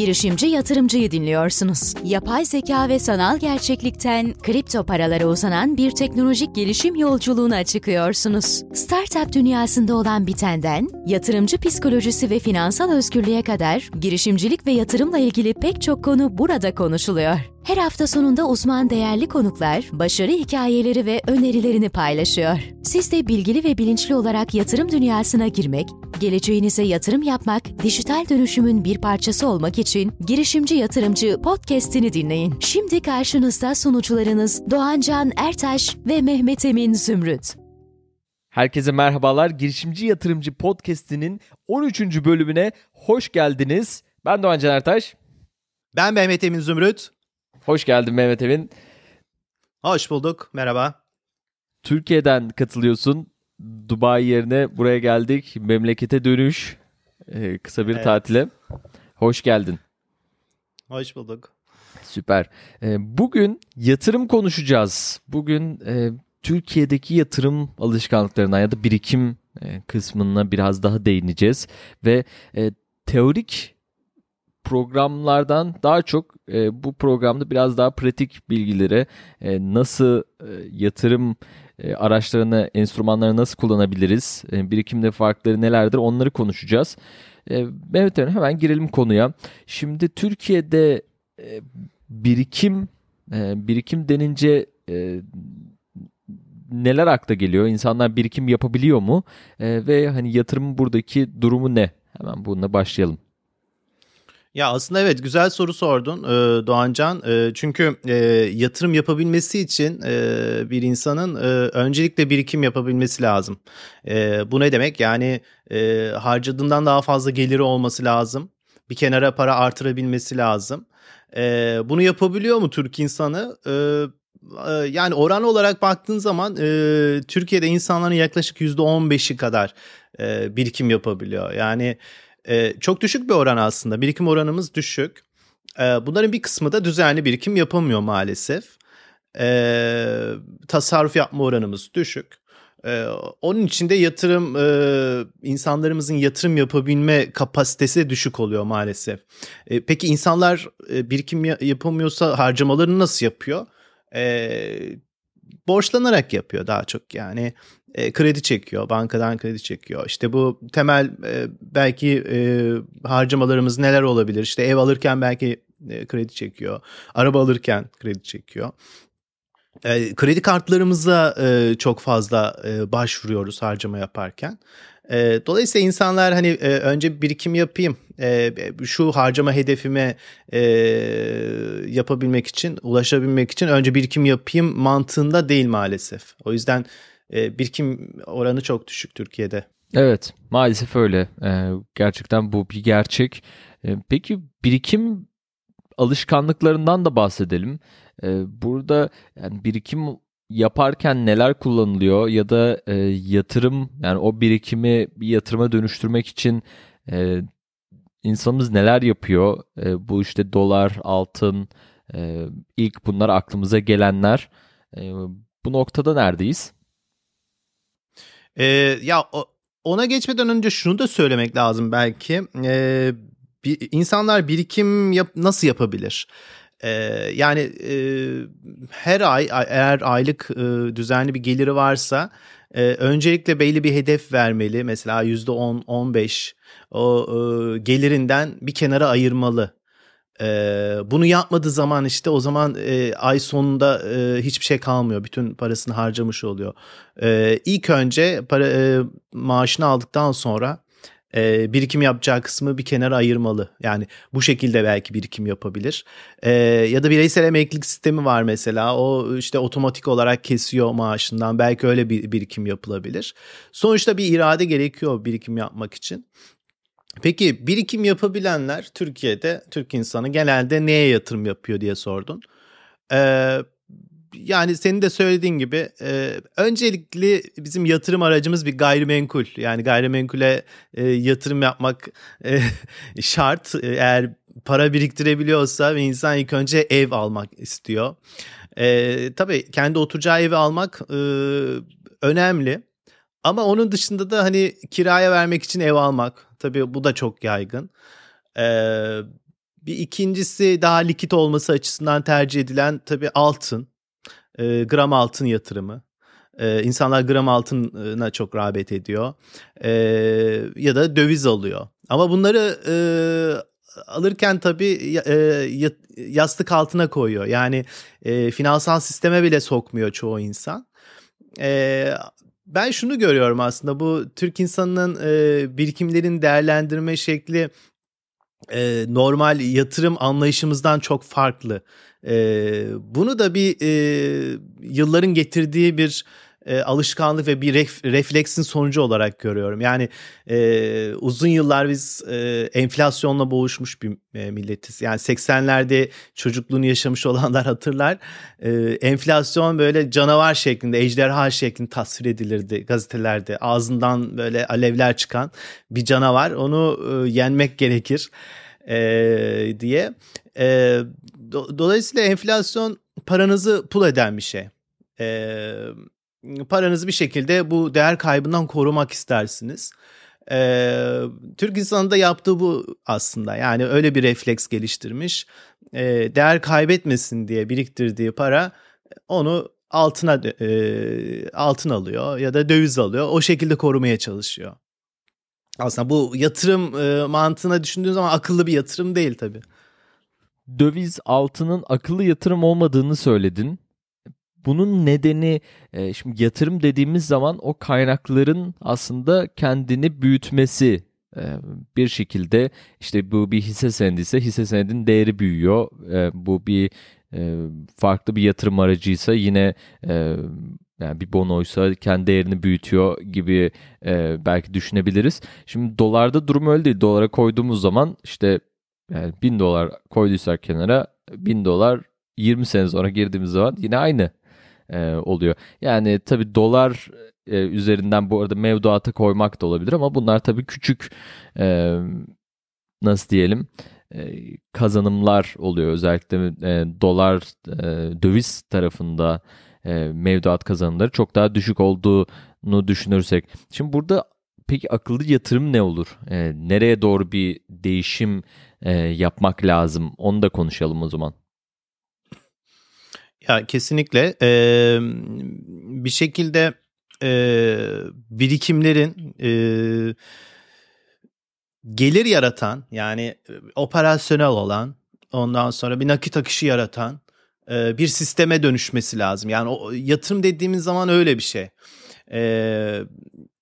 Girişimci yatırımcıyı dinliyorsunuz. Yapay zeka ve sanal gerçeklikten kripto paralara uzanan bir teknolojik gelişim yolculuğuna çıkıyorsunuz. Startup dünyasında olan bitenden, yatırımcı psikolojisi ve finansal özgürlüğe kadar girişimcilik ve yatırımla ilgili pek çok konu burada konuşuluyor. Her hafta sonunda uzman değerli konuklar başarı hikayeleri ve önerilerini paylaşıyor. Siz de bilgili ve bilinçli olarak yatırım dünyasına girmek, geleceğinize yatırım yapmak, dijital dönüşümün bir parçası olmak için Girişimci Yatırımcı podcast'ini dinleyin. Şimdi karşınızda sunucularınız Doğancan Ertaş ve Mehmet Emin Zümrüt. Herkese merhabalar. Girişimci Yatırımcı podcast'inin 13. bölümüne hoş geldiniz. Ben Doğancan Ertaş. Ben Mehmet Emin Zümrüt. Hoş geldin Mehmet Emin. Hoş bulduk. Merhaba. Türkiye'den katılıyorsun. Dubai yerine buraya geldik. Memlekete dönüş. Ee, kısa bir evet. tatile. Hoş geldin. Hoş bulduk. Süper. Ee, bugün yatırım konuşacağız. Bugün e, Türkiye'deki yatırım alışkanlıklarına ya da birikim e, kısmına biraz daha değineceğiz. Ve e, teorik programlardan daha çok e, bu programda biraz daha pratik bilgileri e, nasıl e, yatırım e, araçlarını, enstrümanları nasıl kullanabiliriz, e, birikimde farkları nelerdir onları konuşacağız. E, Mehmet Hanım hemen girelim konuya. Şimdi Türkiye'de e, birikim e, birikim denince e, neler akla geliyor? İnsanlar birikim yapabiliyor mu? E, ve hani yatırımın buradaki durumu ne? Hemen bununla başlayalım. Ya aslında evet güzel soru sordun e, Doğancan. E, çünkü e, yatırım yapabilmesi için e, bir insanın e, öncelikle birikim yapabilmesi lazım. E, bu ne demek? Yani e, harcadığından daha fazla geliri olması lazım. Bir kenara para artırabilmesi lazım. E, bunu yapabiliyor mu Türk insanı? E, yani oran olarak baktığın zaman e, Türkiye'de insanların yaklaşık %15'i kadar e, birikim yapabiliyor. Yani e, çok düşük bir oran aslında. Birikim oranımız düşük. E, bunların bir kısmı da düzenli birikim yapamıyor maalesef. E, tasarruf yapma oranımız düşük. Ee, onun için de yatırım e, insanlarımızın yatırım yapabilme kapasitesi düşük oluyor maalesef. Peki insanlar e, birikim yapamıyorsa harcamalarını nasıl yapıyor? Borçlanarak yapıyor daha çok yani e, kredi çekiyor, bankadan kredi çekiyor. İşte bu temel e, belki e, harcamalarımız neler olabilir? İşte ev alırken belki e, kredi çekiyor, araba alırken kredi çekiyor. E, kredi kartlarımıza e, çok fazla e, başvuruyoruz harcama yaparken. E, dolayısıyla insanlar hani e, önce birikim yapayım, e, şu harcama hedefime e, yapabilmek için, ulaşabilmek için önce birikim yapayım mantığında değil maalesef. O yüzden e, birikim oranı çok düşük Türkiye'de. Evet maalesef öyle. E, gerçekten bu bir gerçek. E, peki birikim alışkanlıklarından da bahsedelim. E, burada yani birikim yaparken neler kullanılıyor ya da e, yatırım yani o birikimi bir yatırıma dönüştürmek için e, insanımız neler yapıyor? E, bu işte dolar, altın, e, ilk bunlar aklımıza gelenler. E, bu noktada neredeyiz? Ee, ya ona geçmeden önce şunu da söylemek lazım belki. Ee, bir, insanlar birikim yap, nasıl yapabilir? Ee, yani e, her ay eğer aylık e, düzenli bir geliri varsa e, öncelikle belli bir hedef vermeli. Mesela yüzde on, on beş o e, gelirinden bir kenara ayırmalı. Ee, bunu yapmadığı zaman işte o zaman e, ay sonunda e, hiçbir şey kalmıyor. Bütün parasını harcamış oluyor. Ee, ilk önce para e, maaşını aldıktan sonra e, birikim yapacağı kısmı bir kenara ayırmalı. Yani bu şekilde belki birikim yapabilir. E, ya da bireysel emeklilik sistemi var mesela. O işte otomatik olarak kesiyor maaşından. Belki öyle bir birikim yapılabilir. Sonuçta bir irade gerekiyor birikim yapmak için. Peki birikim yapabilenler Türkiye'de Türk insanı genelde neye yatırım yapıyor diye sordun. Ee, yani senin de söylediğin gibi e, öncelikli bizim yatırım aracımız bir gayrimenkul. Yani gayrimenkule e, yatırım yapmak e, şart. Eğer para biriktirebiliyorsa ve insan ilk önce ev almak istiyor. E, tabii kendi oturacağı evi almak e, önemli. Ama onun dışında da hani kiraya vermek için ev almak. Tabii bu da çok yaygın. Ee, Bir ikincisi daha likit olması açısından tercih edilen tabii altın. E, gram altın yatırımı. E, insanlar gram altına çok rağbet ediyor. E, ya da döviz alıyor. Ama bunları e, alırken tabii e, yastık altına koyuyor. Yani e, finansal sisteme bile sokmuyor çoğu insan. E, ben şunu görüyorum aslında bu Türk insanının e, birikimlerin değerlendirme şekli e, normal yatırım anlayışımızdan çok farklı. E, bunu da bir e, yılların getirdiği bir e, alışkanlık ve bir ref, refleksin sonucu olarak görüyorum. Yani e, uzun yıllar biz e, enflasyonla boğuşmuş bir e, milletiz. Yani 80'lerde çocukluğunu yaşamış olanlar hatırlar. E, enflasyon böyle canavar şeklinde, ejderha şeklinde tasvir edilirdi gazetelerde. Ağzından böyle alevler çıkan bir canavar. Onu e, yenmek gerekir e, diye. E, do, dolayısıyla enflasyon paranızı pul eden bir şey. E, paranızı bir şekilde bu değer kaybından korumak istersiniz. Ee, Türk insanı da yaptığı bu aslında. Yani öyle bir refleks geliştirmiş. Ee, değer kaybetmesin diye biriktirdiği para onu altına e, altın alıyor ya da döviz alıyor. O şekilde korumaya çalışıyor. Aslında bu yatırım e, mantığına düşündüğün zaman akıllı bir yatırım değil tabii. Döviz altının akıllı yatırım olmadığını söyledin. Bunun nedeni e, şimdi yatırım dediğimiz zaman o kaynakların aslında kendini büyütmesi e, bir şekilde işte bu bir hisse senedi ise hisse senedinin değeri büyüyor. E, bu bir farklı bir yatırım aracıysa yine yani bir bonoysa kendi değerini büyütüyor gibi e, belki düşünebiliriz. Şimdi dolarda durum öyle değil. Dolara koyduğumuz zaman işte yani 1000 dolar koyduysak kenara 1000 dolar 20 sene sonra girdiğimiz zaman yine aynı e, oluyor. Yani tabi dolar e, üzerinden bu arada mevduata koymak da olabilir ama bunlar tabi küçük e, nasıl diyelim e, kazanımlar oluyor. Özellikle e, dolar e, döviz tarafında e, mevduat kazanımları çok daha düşük olduğunu düşünürsek. Şimdi burada peki akıllı yatırım ne olur? E, nereye doğru bir değişim e, yapmak lazım? Onu da konuşalım o zaman. Ya kesinlikle e, bir şekilde e, birikimlerin e, gelir yaratan yani operasyonel olan ondan sonra bir nakit akışı yaratan e, bir sisteme dönüşmesi lazım. Yani o yatırım dediğimiz zaman öyle bir şey. E,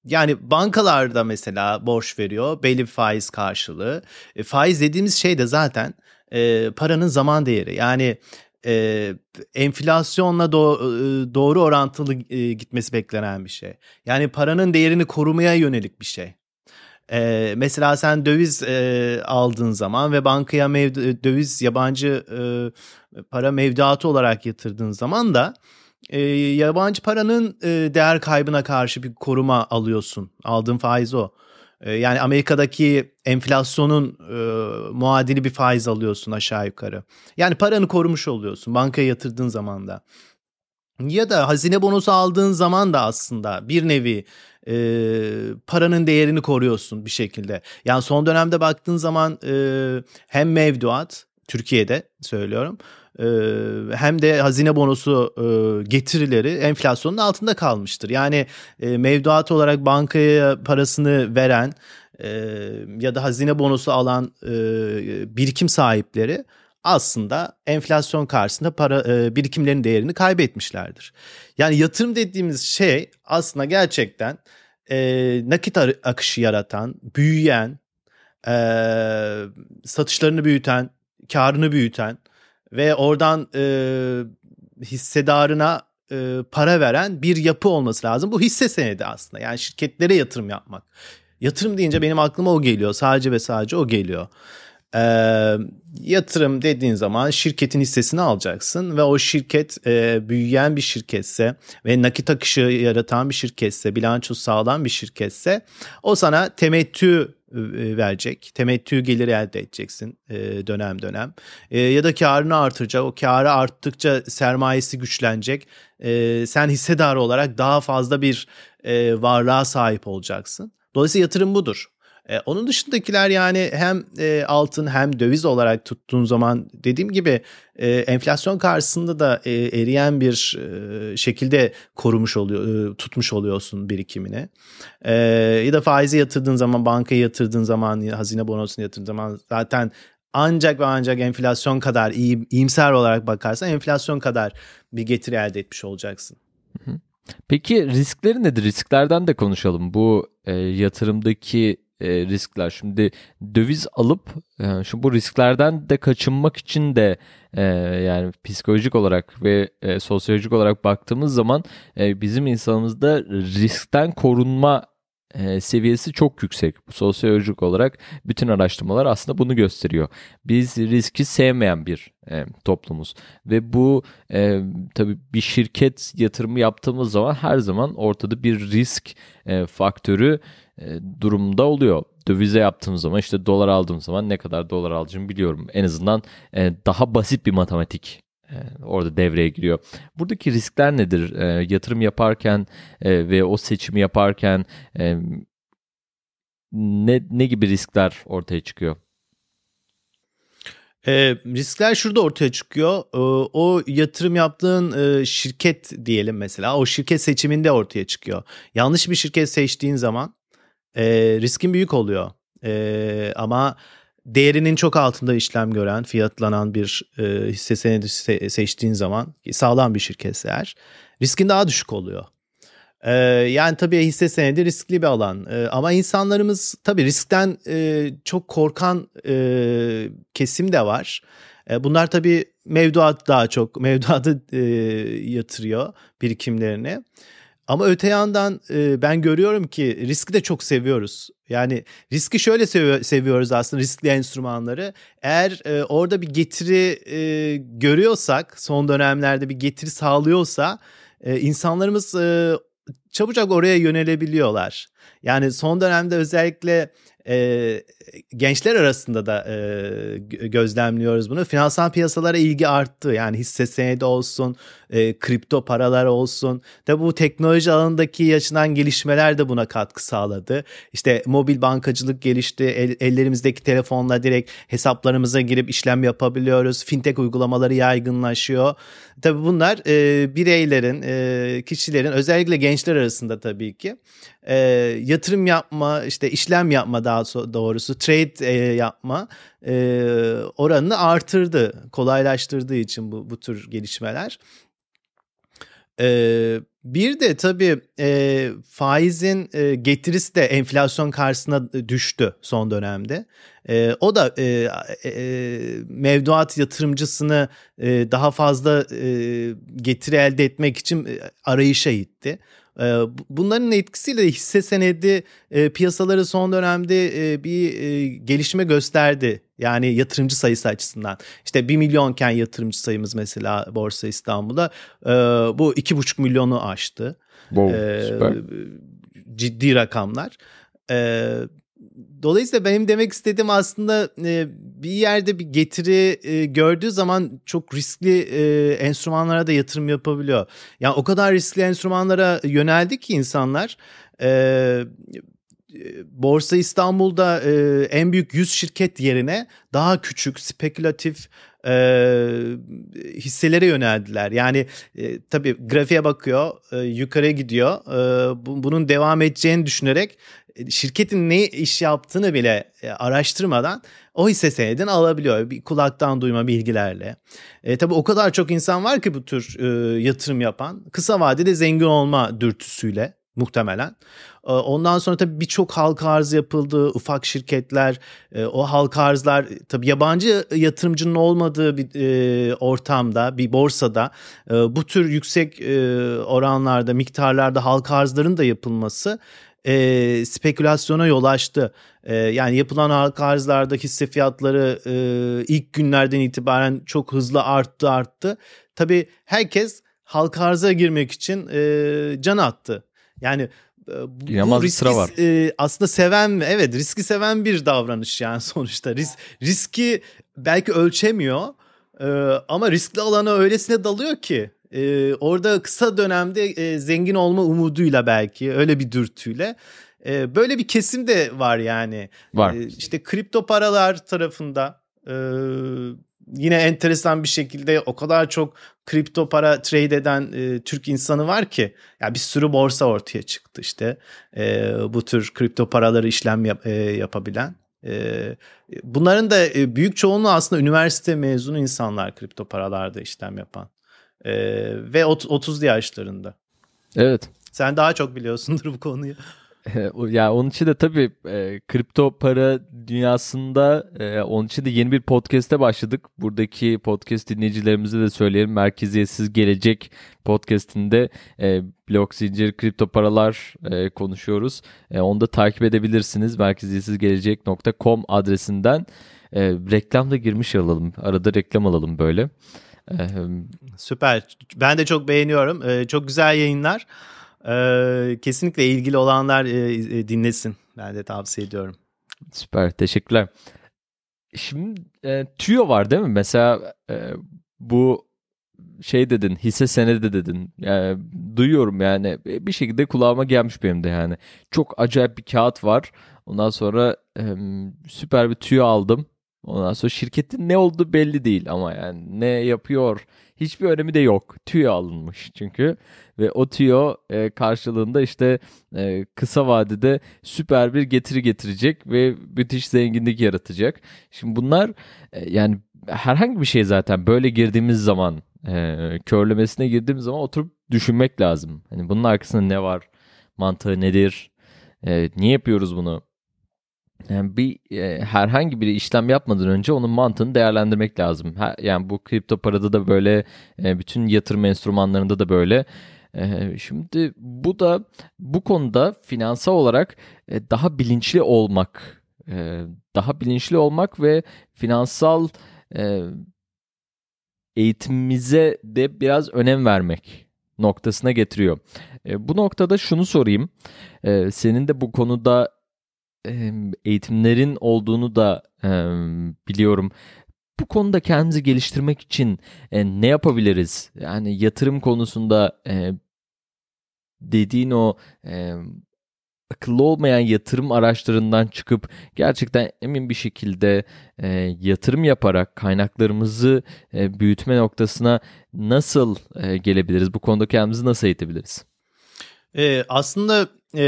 yani bankalarda mesela borç veriyor belli bir faiz karşılığı. E, faiz dediğimiz şey de zaten e, paranın zaman değeri. Yani e, enflasyonla do- doğru orantılı e, gitmesi beklenen bir şey. Yani paranın değerini korumaya yönelik bir şey. E, mesela sen döviz e, aldığın zaman ve bankaya mev- döviz yabancı e, para mevduatı olarak yatırdığın zaman da e, yabancı paranın e, değer kaybına karşı bir koruma alıyorsun. Aldığın faiz o. Ee, yani Amerika'daki enflasyonun e, muadili bir faiz alıyorsun aşağı yukarı. Yani paranı korumuş oluyorsun bankaya yatırdığın zaman da. Ya da hazine bonosu aldığın zaman da aslında bir nevi e, paranın değerini koruyorsun bir şekilde. Yani son dönemde baktığın zaman e, hem mevduat Türkiye'de söylüyorum hem de hazine bonosu getirileri enflasyonun altında kalmıştır. Yani mevduat olarak bankaya parasını veren ya da hazine bonosu alan birikim sahipleri aslında enflasyon karşısında para birikimlerin değerini kaybetmişlerdir. Yani yatırım dediğimiz şey aslında gerçekten nakit akışı yaratan, büyüyen, satışlarını büyüten, karını büyüten ve oradan e, hissedarına e, para veren bir yapı olması lazım. Bu hisse senedi aslında. Yani şirketlere yatırım yapmak. Yatırım deyince benim aklıma o geliyor. Sadece ve sadece o geliyor. E, yatırım dediğin zaman şirketin hissesini alacaksın ve o şirket e, büyüyen bir şirketse ve nakit akışı yaratan bir şirketse, bilanço sağlam bir şirketse o sana temettü verecek. Temettü geliri elde edeceksin e, dönem dönem. E, ya da karını artıracak. O karı arttıkça sermayesi güçlenecek. Sen hissedar olarak daha fazla bir varlığa sahip olacaksın. Dolayısıyla yatırım budur. E, onun dışındakiler yani hem e, altın hem döviz olarak tuttuğun zaman dediğim gibi e, enflasyon karşısında da e, eriyen bir e, şekilde korumuş oluyor, e, tutmuş oluyorsun birikimini. E, ya da faizi yatırdığın zaman, bankaya yatırdığın zaman, hazine bonosunu yatırdığın zaman zaten ancak ve ancak enflasyon kadar iyi, iyimser olarak bakarsan enflasyon kadar bir getiri elde etmiş olacaksın. Peki riskleri nedir? Risklerden de konuşalım. Bu e, yatırımdaki e, riskler. Şimdi döviz alıp e, şu bu risklerden de kaçınmak için de e, yani psikolojik olarak ve e, sosyolojik olarak baktığımız zaman e, bizim insanımızda riskten korunma e, seviyesi çok yüksek. Sosyolojik olarak bütün araştırmalar aslında bunu gösteriyor. Biz riski sevmeyen bir e, toplumuz ve bu e, tabii bir şirket yatırımı yaptığımız zaman her zaman ortada bir risk e, faktörü durumda oluyor. Dövize yaptığım zaman işte dolar aldığım zaman ne kadar dolar alacağımı biliyorum. En azından e, daha basit bir matematik e, orada devreye giriyor. Buradaki riskler nedir? E, yatırım yaparken e, ve o seçimi yaparken e, ne ne gibi riskler ortaya çıkıyor? E, riskler şurada ortaya çıkıyor. E, o yatırım yaptığın e, şirket diyelim mesela o şirket seçiminde ortaya çıkıyor. Yanlış bir şirket seçtiğin zaman e, riskin büyük oluyor. E, ama değerinin çok altında işlem gören, fiyatlanan bir e, hisse senedi se- seçtiğin zaman sağlam bir şirketse eğer riskin daha düşük oluyor. E, yani tabii hisse senedi riskli bir alan e, ama insanlarımız tabii riskten e, çok korkan e, kesim de var. E, bunlar tabii mevduat daha çok mevduatı e, yatırıyor birikimlerini. Ama öte yandan e, ben görüyorum ki riski de çok seviyoruz. Yani riski şöyle sev- seviyoruz aslında riskli enstrümanları. Eğer e, orada bir getiri e, görüyorsak, son dönemlerde bir getiri sağlıyorsa e, insanlarımız e, çabucak oraya yönelebiliyorlar. Yani son dönemde özellikle e, gençler arasında da e, gözlemliyoruz bunu. Finansal piyasalara ilgi arttı. Yani hisse senedi olsun, e, kripto paralar olsun. Tabi bu teknoloji alanındaki yaşanan gelişmeler de buna katkı sağladı. İşte mobil bankacılık gelişti. El, ellerimizdeki telefonla direkt hesaplarımıza girip işlem yapabiliyoruz. Fintech uygulamaları yaygınlaşıyor. Tabi bunlar e, bireylerin, e, kişilerin özellikle gençler arasında tabii ki e, yatırım yapma, işte işlem yapma daha doğrusu trade e, yapma e, oranını artırdı. Kolaylaştırdığı için bu, bu tür gelişmeler. E, bir de tabii e, faizin e, getirisi de enflasyon karşısına düştü son dönemde. E, o da e, e, mevduat yatırımcısını e, daha fazla e, getiri elde etmek için e, arayışa itti. Ee, bunların etkisiyle hisse senedi e, piyasaları son dönemde e, bir e, gelişme gösterdi. Yani yatırımcı sayısı açısından. İşte 1 milyonken yatırımcı sayımız mesela Borsa İstanbul'da bu 2,5 milyonu aştı. Wow, süper. Ciddi rakamlar. Dolayısıyla benim demek istediğim aslında e, bir yerde bir getiri e, gördüğü zaman çok riskli e, enstrümanlara da yatırım yapabiliyor. Yani o kadar riskli enstrümanlara yöneldi ki insanlar. E, Borsa İstanbul'da e, en büyük 100 şirket yerine daha küçük spekülatif e, hisselere yöneldiler. Yani e, tabii grafiğe bakıyor, e, yukarı gidiyor. E, bu, bunun devam edeceğini düşünerek şirketin ne iş yaptığını bile e, araştırmadan o hisse senedini alabiliyor. Bir kulaktan duyma bilgilerle. E, tabii o kadar çok insan var ki bu tür e, yatırım yapan. Kısa vadede zengin olma dürtüsüyle muhtemelen. E, ondan sonra tabii birçok halka arz yapıldı, ufak şirketler, e, o halka arzlar tabii yabancı yatırımcının olmadığı bir ortamda, bir borsada bu tür yüksek oranlarda, miktarlarda halka arzların da yapılması e, spekülasyona yol açtı. E, yani yapılan halka arzlarda hisse fiyatları e, ilk günlerden itibaren çok hızlı arttı arttı. Tabii herkes halka arza girmek için e, can attı. Yani İnanılmaz riski, sıra var. E, aslında seven evet riski seven bir davranış yani sonuçta. Ris, riski belki ölçemiyor e, ama riskli alana öylesine dalıyor ki e, orada kısa dönemde e, zengin olma umuduyla belki öyle bir dürtüyle e, böyle bir kesim de var yani. Var. E, işte kripto paralar tarafında e, yine enteresan bir şekilde o kadar çok kripto para trade eden e, Türk insanı var ki ya bir sürü borsa ortaya çıktı işte e, bu tür kripto paraları işlem yap, e, yapabilen. E, bunların da e, büyük çoğunluğu aslında üniversite mezunu insanlar kripto paralarda işlem yapan e, ve 30'lu yaşlarında. Evet. Sen daha çok biliyorsundur bu konuyu. ya onun için de tabii e, kripto para dünyasında e, onun için de yeni bir podcast'e başladık. Buradaki podcast dinleyicilerimize de söyleyelim. Merkeziyetsiz Gelecek podcast'inde e, blok zincir kripto paralar e, konuşuyoruz. E, onu da takip edebilirsiniz. Merkeziyetsizgelecek.com adresinden e, reklam da girmiş alalım. Arada reklam alalım böyle. Süper. Ben de çok beğeniyorum. Ee, çok güzel yayınlar. Ee, kesinlikle ilgili olanlar e, e, dinlesin. Ben de tavsiye ediyorum. Süper. Teşekkürler. Şimdi e, tüyo var değil mi? Mesela e, bu şey dedin hisse senedi dedin. Yani, duyuyorum yani bir şekilde kulağıma gelmiş benim de yani. Çok acayip bir kağıt var. Ondan sonra e, süper bir tüyo aldım. Ondan sonra şirketin ne olduğu belli değil ama yani ne yapıyor hiçbir önemi de yok. Tüyo alınmış çünkü ve o tüyo e, karşılığında işte e, kısa vadede süper bir getiri getirecek ve müthiş zenginlik yaratacak. Şimdi bunlar e, yani herhangi bir şey zaten böyle girdiğimiz zaman e, körlemesine girdiğimiz zaman oturup düşünmek lazım. Hani bunun arkasında ne var? Mantığı nedir? E, niye yapıyoruz bunu? Yani bir e, herhangi bir işlem yapmadan önce onun mantığını değerlendirmek lazım. Ha, yani bu kripto parada da böyle, e, bütün yatırım enstrümanlarında da böyle. E, şimdi bu da bu konuda finansal olarak e, daha bilinçli olmak, e, daha bilinçli olmak ve finansal e, eğitimimize de biraz önem vermek noktasına getiriyor. E, bu noktada şunu sorayım. E, senin de bu konuda eğitimlerin olduğunu da biliyorum. Bu konuda kendimizi geliştirmek için e, ne yapabiliriz? Yani yatırım konusunda e, dediğin o akıllı olmayan yatırım araçlarından çıkıp gerçekten emin bir şekilde e, yatırım yaparak kaynaklarımızı e, büyütme noktasına nasıl e, gelebiliriz? Bu konuda kendimizi nasıl eğitebiliriz? E, aslında e,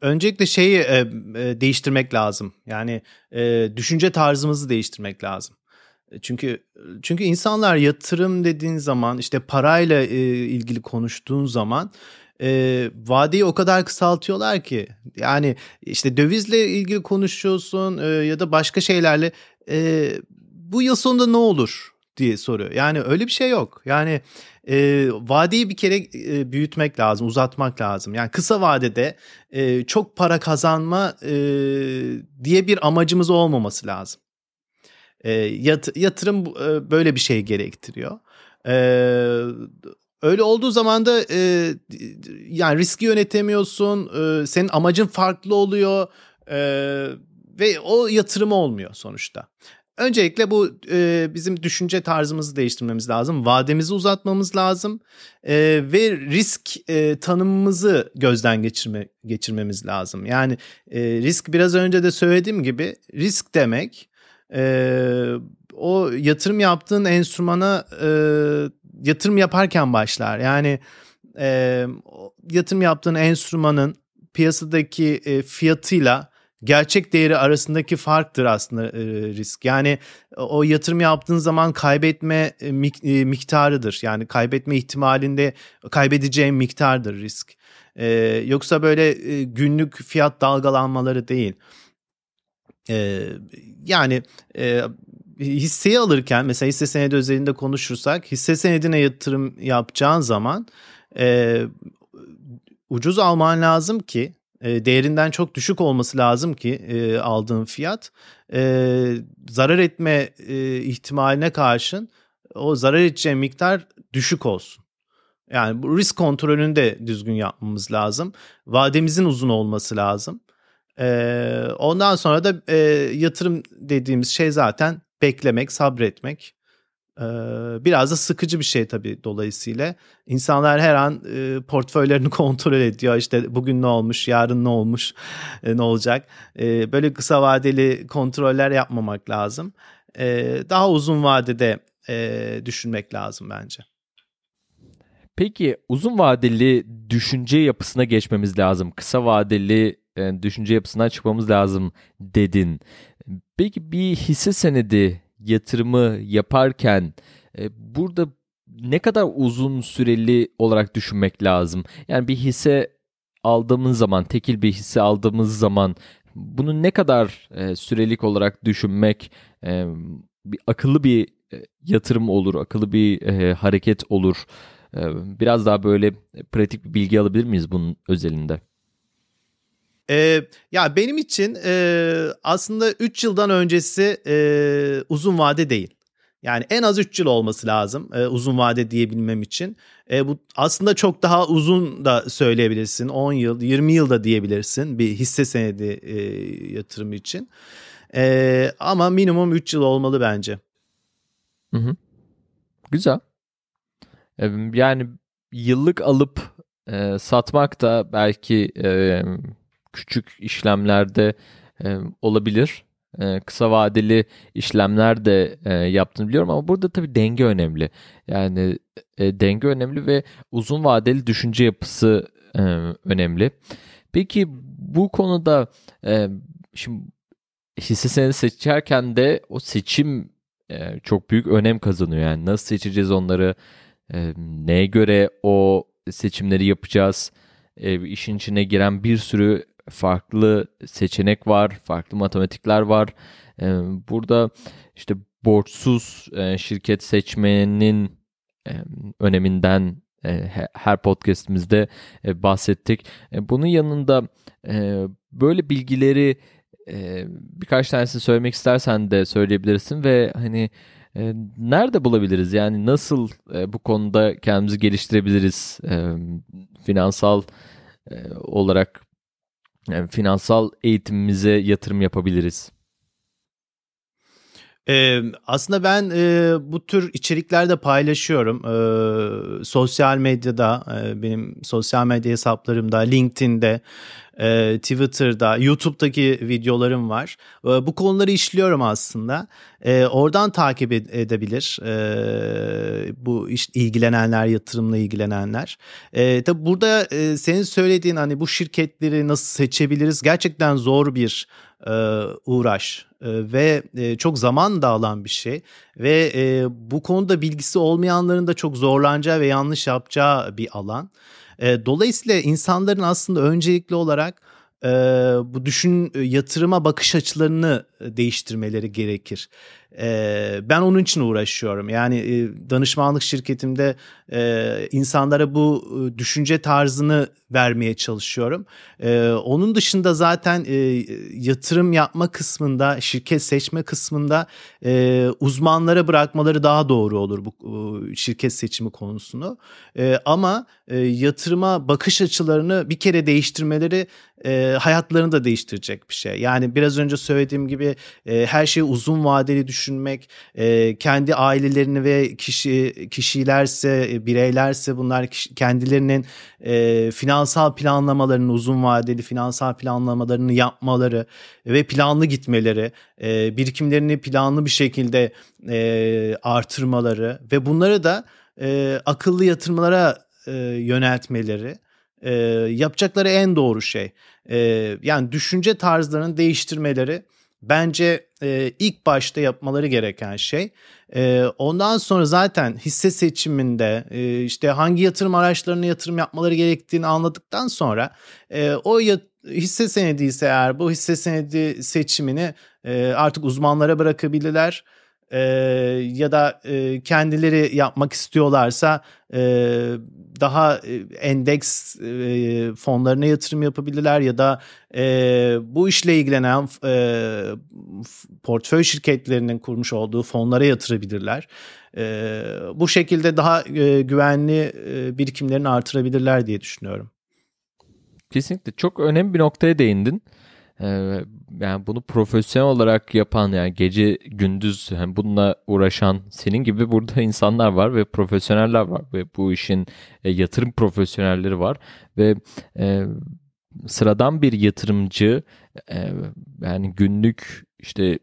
öncelikle şeyi e, e, değiştirmek lazım. Yani e, düşünce tarzımızı değiştirmek lazım. Çünkü çünkü insanlar yatırım dediğin zaman işte parayla e, ilgili konuştuğun zaman e, vadeyi o kadar kısaltıyorlar ki yani işte dövizle ilgili konuşuyorsun e, ya da başka şeylerle e, bu yıl sonunda ne olur diye soruyor. Yani öyle bir şey yok. Yani e, vadeyi bir kere e, büyütmek lazım, uzatmak lazım. Yani kısa vadede e, çok para kazanma e, diye bir amacımız olmaması lazım. E, yat, yatırım e, böyle bir şey gerektiriyor. E, öyle olduğu zaman da e, yani riski yönetemiyorsun, e, senin amacın farklı oluyor e, ve o yatırım olmuyor sonuçta. Öncelikle bu e, bizim düşünce tarzımızı değiştirmemiz lazım. Vademizi uzatmamız lazım. E, ve risk e, tanımımızı gözden geçirme, geçirmemiz lazım. Yani e, risk biraz önce de söylediğim gibi risk demek e, o yatırım yaptığın enstrümana e, yatırım yaparken başlar. Yani e, yatırım yaptığın enstrümanın piyasadaki e, fiyatıyla gerçek değeri arasındaki farktır aslında e, risk. Yani o yatırım yaptığın zaman kaybetme e, mik, e, miktarıdır. Yani kaybetme ihtimalinde kaybedeceğin miktardır risk. E, yoksa böyle e, günlük fiyat dalgalanmaları değil. E, yani e, hisseyi alırken mesela hisse senedi özelinde konuşursak hisse senedine yatırım yapacağın zaman e, ucuz alman lazım ki değerinden çok düşük olması lazım ki aldığın fiyat zarar etme ihtimaline karşın o zarar edeceği miktar düşük olsun. Yani bu risk kontrolünü de düzgün yapmamız lazım. Vademizin uzun olması lazım. Ondan sonra da yatırım dediğimiz şey zaten beklemek, sabretmek. Biraz da sıkıcı bir şey tabii dolayısıyla. İnsanlar her an e, portföylerini kontrol ediyor. İşte bugün ne olmuş, yarın ne olmuş, e, ne olacak. Böyle kısa vadeli kontroller yapmamak lazım. Daha uzun vadede düşünmek lazım bence. Peki uzun vadeli düşünce yapısına geçmemiz lazım. Kısa vadeli düşünce yapısından çıkmamız lazım dedin. Peki bir hisse senedi yatırımı yaparken e, burada ne kadar uzun süreli olarak düşünmek lazım? Yani bir hisse aldığımız zaman, tekil bir hisse aldığımız zaman bunu ne kadar e, sürelik olarak düşünmek e, bir akıllı bir e, yatırım olur, akıllı bir e, hareket olur. E, biraz daha böyle pratik bir bilgi alabilir miyiz bunun özelinde? Ee, ya benim için e, aslında 3 yıldan öncesi e, uzun vade değil. Yani en az 3 yıl olması lazım e, uzun vade diyebilmem için. E, bu aslında çok daha uzun da söyleyebilirsin. 10 yıl, 20 yıl da diyebilirsin bir hisse senedi e, yatırımı için. E, ama minimum 3 yıl olmalı bence. Hı hı. Güzel. Yani yıllık alıp e, satmak da belki e, küçük işlemlerde e, olabilir. E, kısa vadeli işlemler de e, yaptığını biliyorum ama burada tabii denge önemli. Yani e, denge önemli ve uzun vadeli düşünce yapısı e, önemli. Peki bu konuda e, şimdi hisse senedi seçerken de o seçim e, çok büyük önem kazanıyor. Yani nasıl seçeceğiz onları, e, neye göre o seçimleri yapacağız. E, işin içine giren bir sürü farklı seçenek var, farklı matematikler var. E, burada işte borçsuz e, şirket seçmenin e, öneminden e, her podcastimizde bahsettik. Bunun yanında böyle bilgileri birkaç tanesini söylemek istersen de söyleyebilirsin ve hani nerede bulabiliriz? Yani nasıl bu konuda kendimizi geliştirebiliriz? Finansal olarak yani finansal eğitimimize yatırım yapabiliriz. Ee, aslında ben e, bu tür içeriklerde paylaşıyorum. Ee, sosyal medyada, e, benim sosyal medya hesaplarımda, LinkedIn'de, e, Twitter'da, YouTube'daki videolarım var. E, bu konuları işliyorum aslında. E, oradan takip edebilir e, bu iş, ilgilenenler, yatırımla ilgilenenler. E, tabii burada e, senin söylediğin hani bu şirketleri nasıl seçebiliriz gerçekten zor bir e, uğraş ve e, çok zaman da alan bir şey ve e, bu konuda bilgisi olmayanların da çok zorlanacağı ve yanlış yapacağı bir alan. E, dolayısıyla insanların aslında öncelikli olarak bu düşün yatırıma bakış açılarını değiştirmeleri gerekir. E, ben onun için uğraşıyorum. Yani e, danışmanlık şirketimde e, insanlara bu e, düşünce tarzını vermeye çalışıyorum. E, onun dışında zaten yatırım yapma kısmında, şirket seçme kısmında uzmanlara bırakmaları daha doğru olur bu şirket seçimi konusunu. Ama e, yatırıma bakış açılarını bir kere değiştirmeleri hayatlarını da değiştirecek bir şey. Yani biraz önce söylediğim gibi her şeyi uzun vadeli düşünmek, e, kendi ailelerini ve kişi kişilerse, e, bireylerse bunlar kişi, kendilerinin e, finansal planlamalarını, uzun vadeli finansal planlamalarını yapmaları ve planlı gitmeleri, e, birikimlerini planlı bir şekilde e, artırmaları ve bunları da e, akıllı yatırımlara e, yöneltmeleri e, yapacakları en doğru şey. E, yani düşünce tarzlarını değiştirmeleri bence e, ilk başta yapmaları gereken şey. E, ondan sonra zaten hisse seçiminde e, işte hangi yatırım araçlarına yatırım yapmaları gerektiğini anladıktan sonra e, o yat, hisse senedi ise eğer bu hisse senedi seçimini e, artık uzmanlara bırakabilirler e, ya da e, kendileri yapmak istiyorlarsa e, daha e, endeks e, fonlarına yatırım yapabilirler ya da e, bu işle ilgilenen e, portföy şirketlerinin kurmuş olduğu fonlara yatırabilirler. E, bu şekilde daha e, güvenli e, birikimlerini artırabilirler diye düşünüyorum. Kesinlikle çok önemli bir noktaya değindin. E, yani bunu profesyonel olarak yapan yani gece gündüz yani bununla uğraşan senin gibi burada insanlar var ve profesyoneller var ve bu işin e, yatırım profesyonelleri var ve e, sıradan bir yatırımcı e, yani günlük işte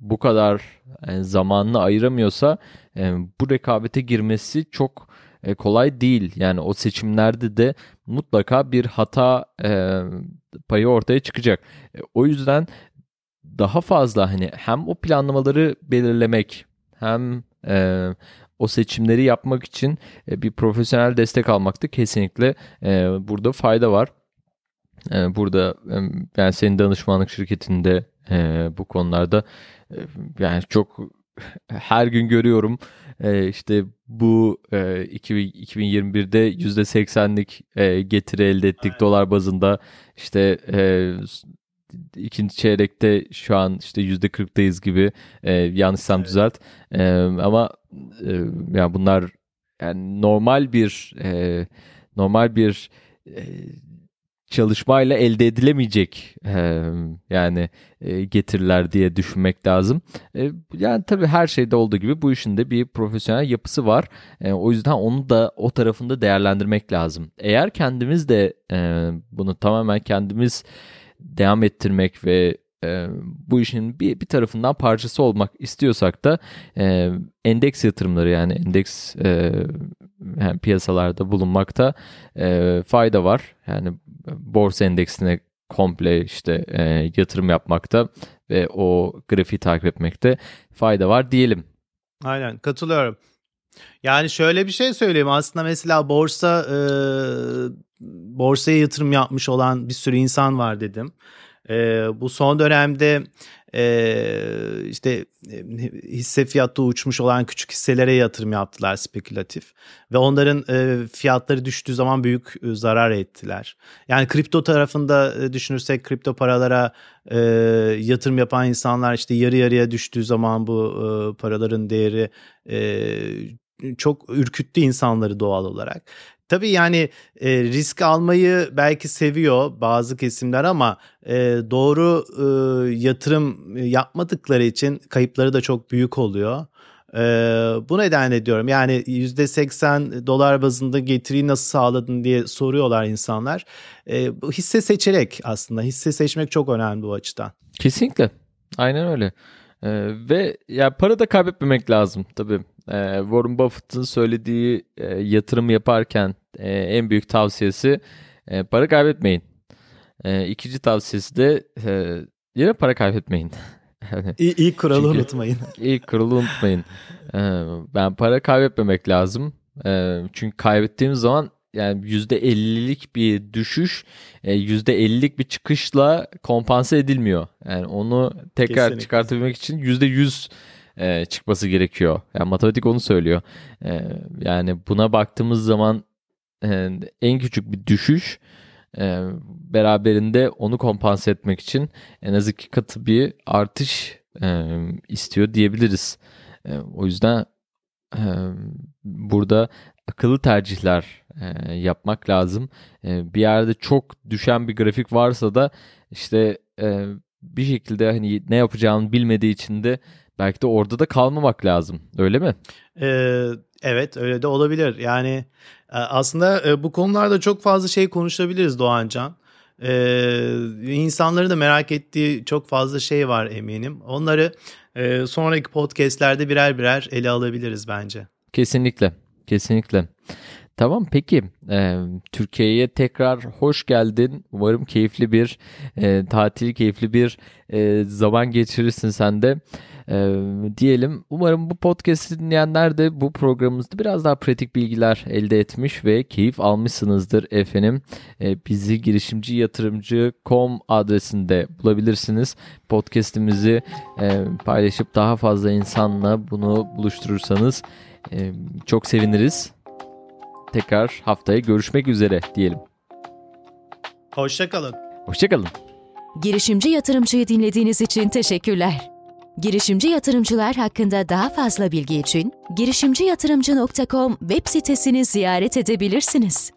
bu kadar yani zamanını ayıramıyorsa e, bu rekabete girmesi çok e, kolay değil. Yani o seçimlerde de mutlaka bir hata e, payı ortaya çıkacak. E, o yüzden daha fazla hani hem o planlamaları belirlemek hem e, o seçimleri yapmak için e, bir profesyonel destek almakta kesinlikle e, burada fayda var. E, burada e, yani senin danışmanlık şirketinde e, bu konularda e, yani çok her gün görüyorum e, işte bu e, 2021'de %80'lik e, getiri elde ettik Aynen. dolar bazında işte e, ikinci çeyrekte şu an işte yüzde kırktayız gibi e, yanlışsam evet. düzelt e, ama e, yani bunlar yani normal bir e, normal bir e, çalışmayla elde edilemeyecek e, yani e, getiriler diye düşünmek lazım. E, yani tabii her şeyde olduğu gibi bu işin de bir profesyonel yapısı var. E, o yüzden onu da o tarafında değerlendirmek lazım. Eğer kendimiz de e, bunu tamamen kendimiz devam ettirmek ve e, bu işin bir, bir tarafından parçası olmak istiyorsak da e, endeks yatırımları yani endeks e, yani piyasalarda bulunmakta e, fayda var. Yani borsa endeksine komple işte e, yatırım yapmakta ve o grafiği takip etmekte fayda var diyelim. Aynen katılıyorum. Yani şöyle bir şey söyleyeyim aslında mesela borsa e, borsaya yatırım yapmış olan bir sürü insan var dedim. E, bu son dönemde e, işte hisse fiyatı uçmuş olan küçük hisselere yatırım yaptılar spekülatif ve onların e, fiyatları düştüğü zaman büyük e, zarar ettiler. Yani kripto tarafında e, düşünürsek kripto paralara e, yatırım yapan insanlar işte yarı yarıya düştüğü zaman bu e, paraların değeri e, çok ürküttü insanları doğal olarak. Tabii yani e, risk almayı belki seviyor bazı kesimler ama e, doğru e, yatırım yapmadıkları için kayıpları da çok büyük oluyor. E, bu nedenle diyorum yani %80 dolar bazında getiriyi nasıl sağladın diye soruyorlar insanlar. E, bu hisse seçerek aslında hisse seçmek çok önemli bu açıdan. Kesinlikle aynen öyle. Ee, ve ya para da kaybetmemek lazım tabii. Ee, Warren Buffett'ın söylediği e, yatırım yaparken e, en büyük tavsiyesi e, para kaybetmeyin. E, ikinci tavsiyesi de e, yine para kaybetmeyin. yani, ilk kuralı unutmayın. İlk kuralı unutmayın. E, ben para kaybetmemek lazım. E, çünkü kaybettiğimiz zaman yani %50'lik bir düşüş %50'lik bir çıkışla kompanse edilmiyor. Yani onu tekrar Kesinlikle. çıkartabilmek için %100 e, çıkması gerekiyor. Yani matematik onu söylüyor. E, yani buna baktığımız zaman e, en küçük bir düşüş e, beraberinde onu kompanse etmek için en az iki katı bir artış e, istiyor diyebiliriz. E, o yüzden e, burada akıllı tercihler e, yapmak lazım. E, bir yerde çok düşen bir grafik varsa da işte e, bir şekilde hani ne yapacağını bilmediği için de belki de orada da kalmamak lazım. Öyle mi? Ee, evet öyle de olabilir. Yani e, aslında e, bu konularda çok fazla şey konuşabiliriz Doğancan. Ee, insanların da merak ettiği çok fazla şey var eminim. Onları e, sonraki podcastlerde birer birer ele alabiliriz bence. Kesinlikle. Kesinlikle. Tamam peki e, Türkiye'ye tekrar hoş geldin. Umarım keyifli bir e, tatil, keyifli bir e, zaman geçirirsin sen de. E, diyelim umarım bu podcast'i dinleyenler de bu programımızda biraz daha pratik bilgiler elde etmiş ve keyif almışsınızdır efendim. E, bizi girişimci yatırımcı.com adresinde bulabilirsiniz. Podcast'imizi e, paylaşıp daha fazla insanla bunu buluşturursanız e, çok seviniriz. Tekrar haftaya görüşmek üzere diyelim. Hoşçakalın. Hoşçakalın. Girişimci yatırımcıyı dinlediğiniz için teşekkürler. Girişimci yatırımcılar hakkında daha fazla bilgi için girişimciyatırımcı.com web sitesini ziyaret edebilirsiniz.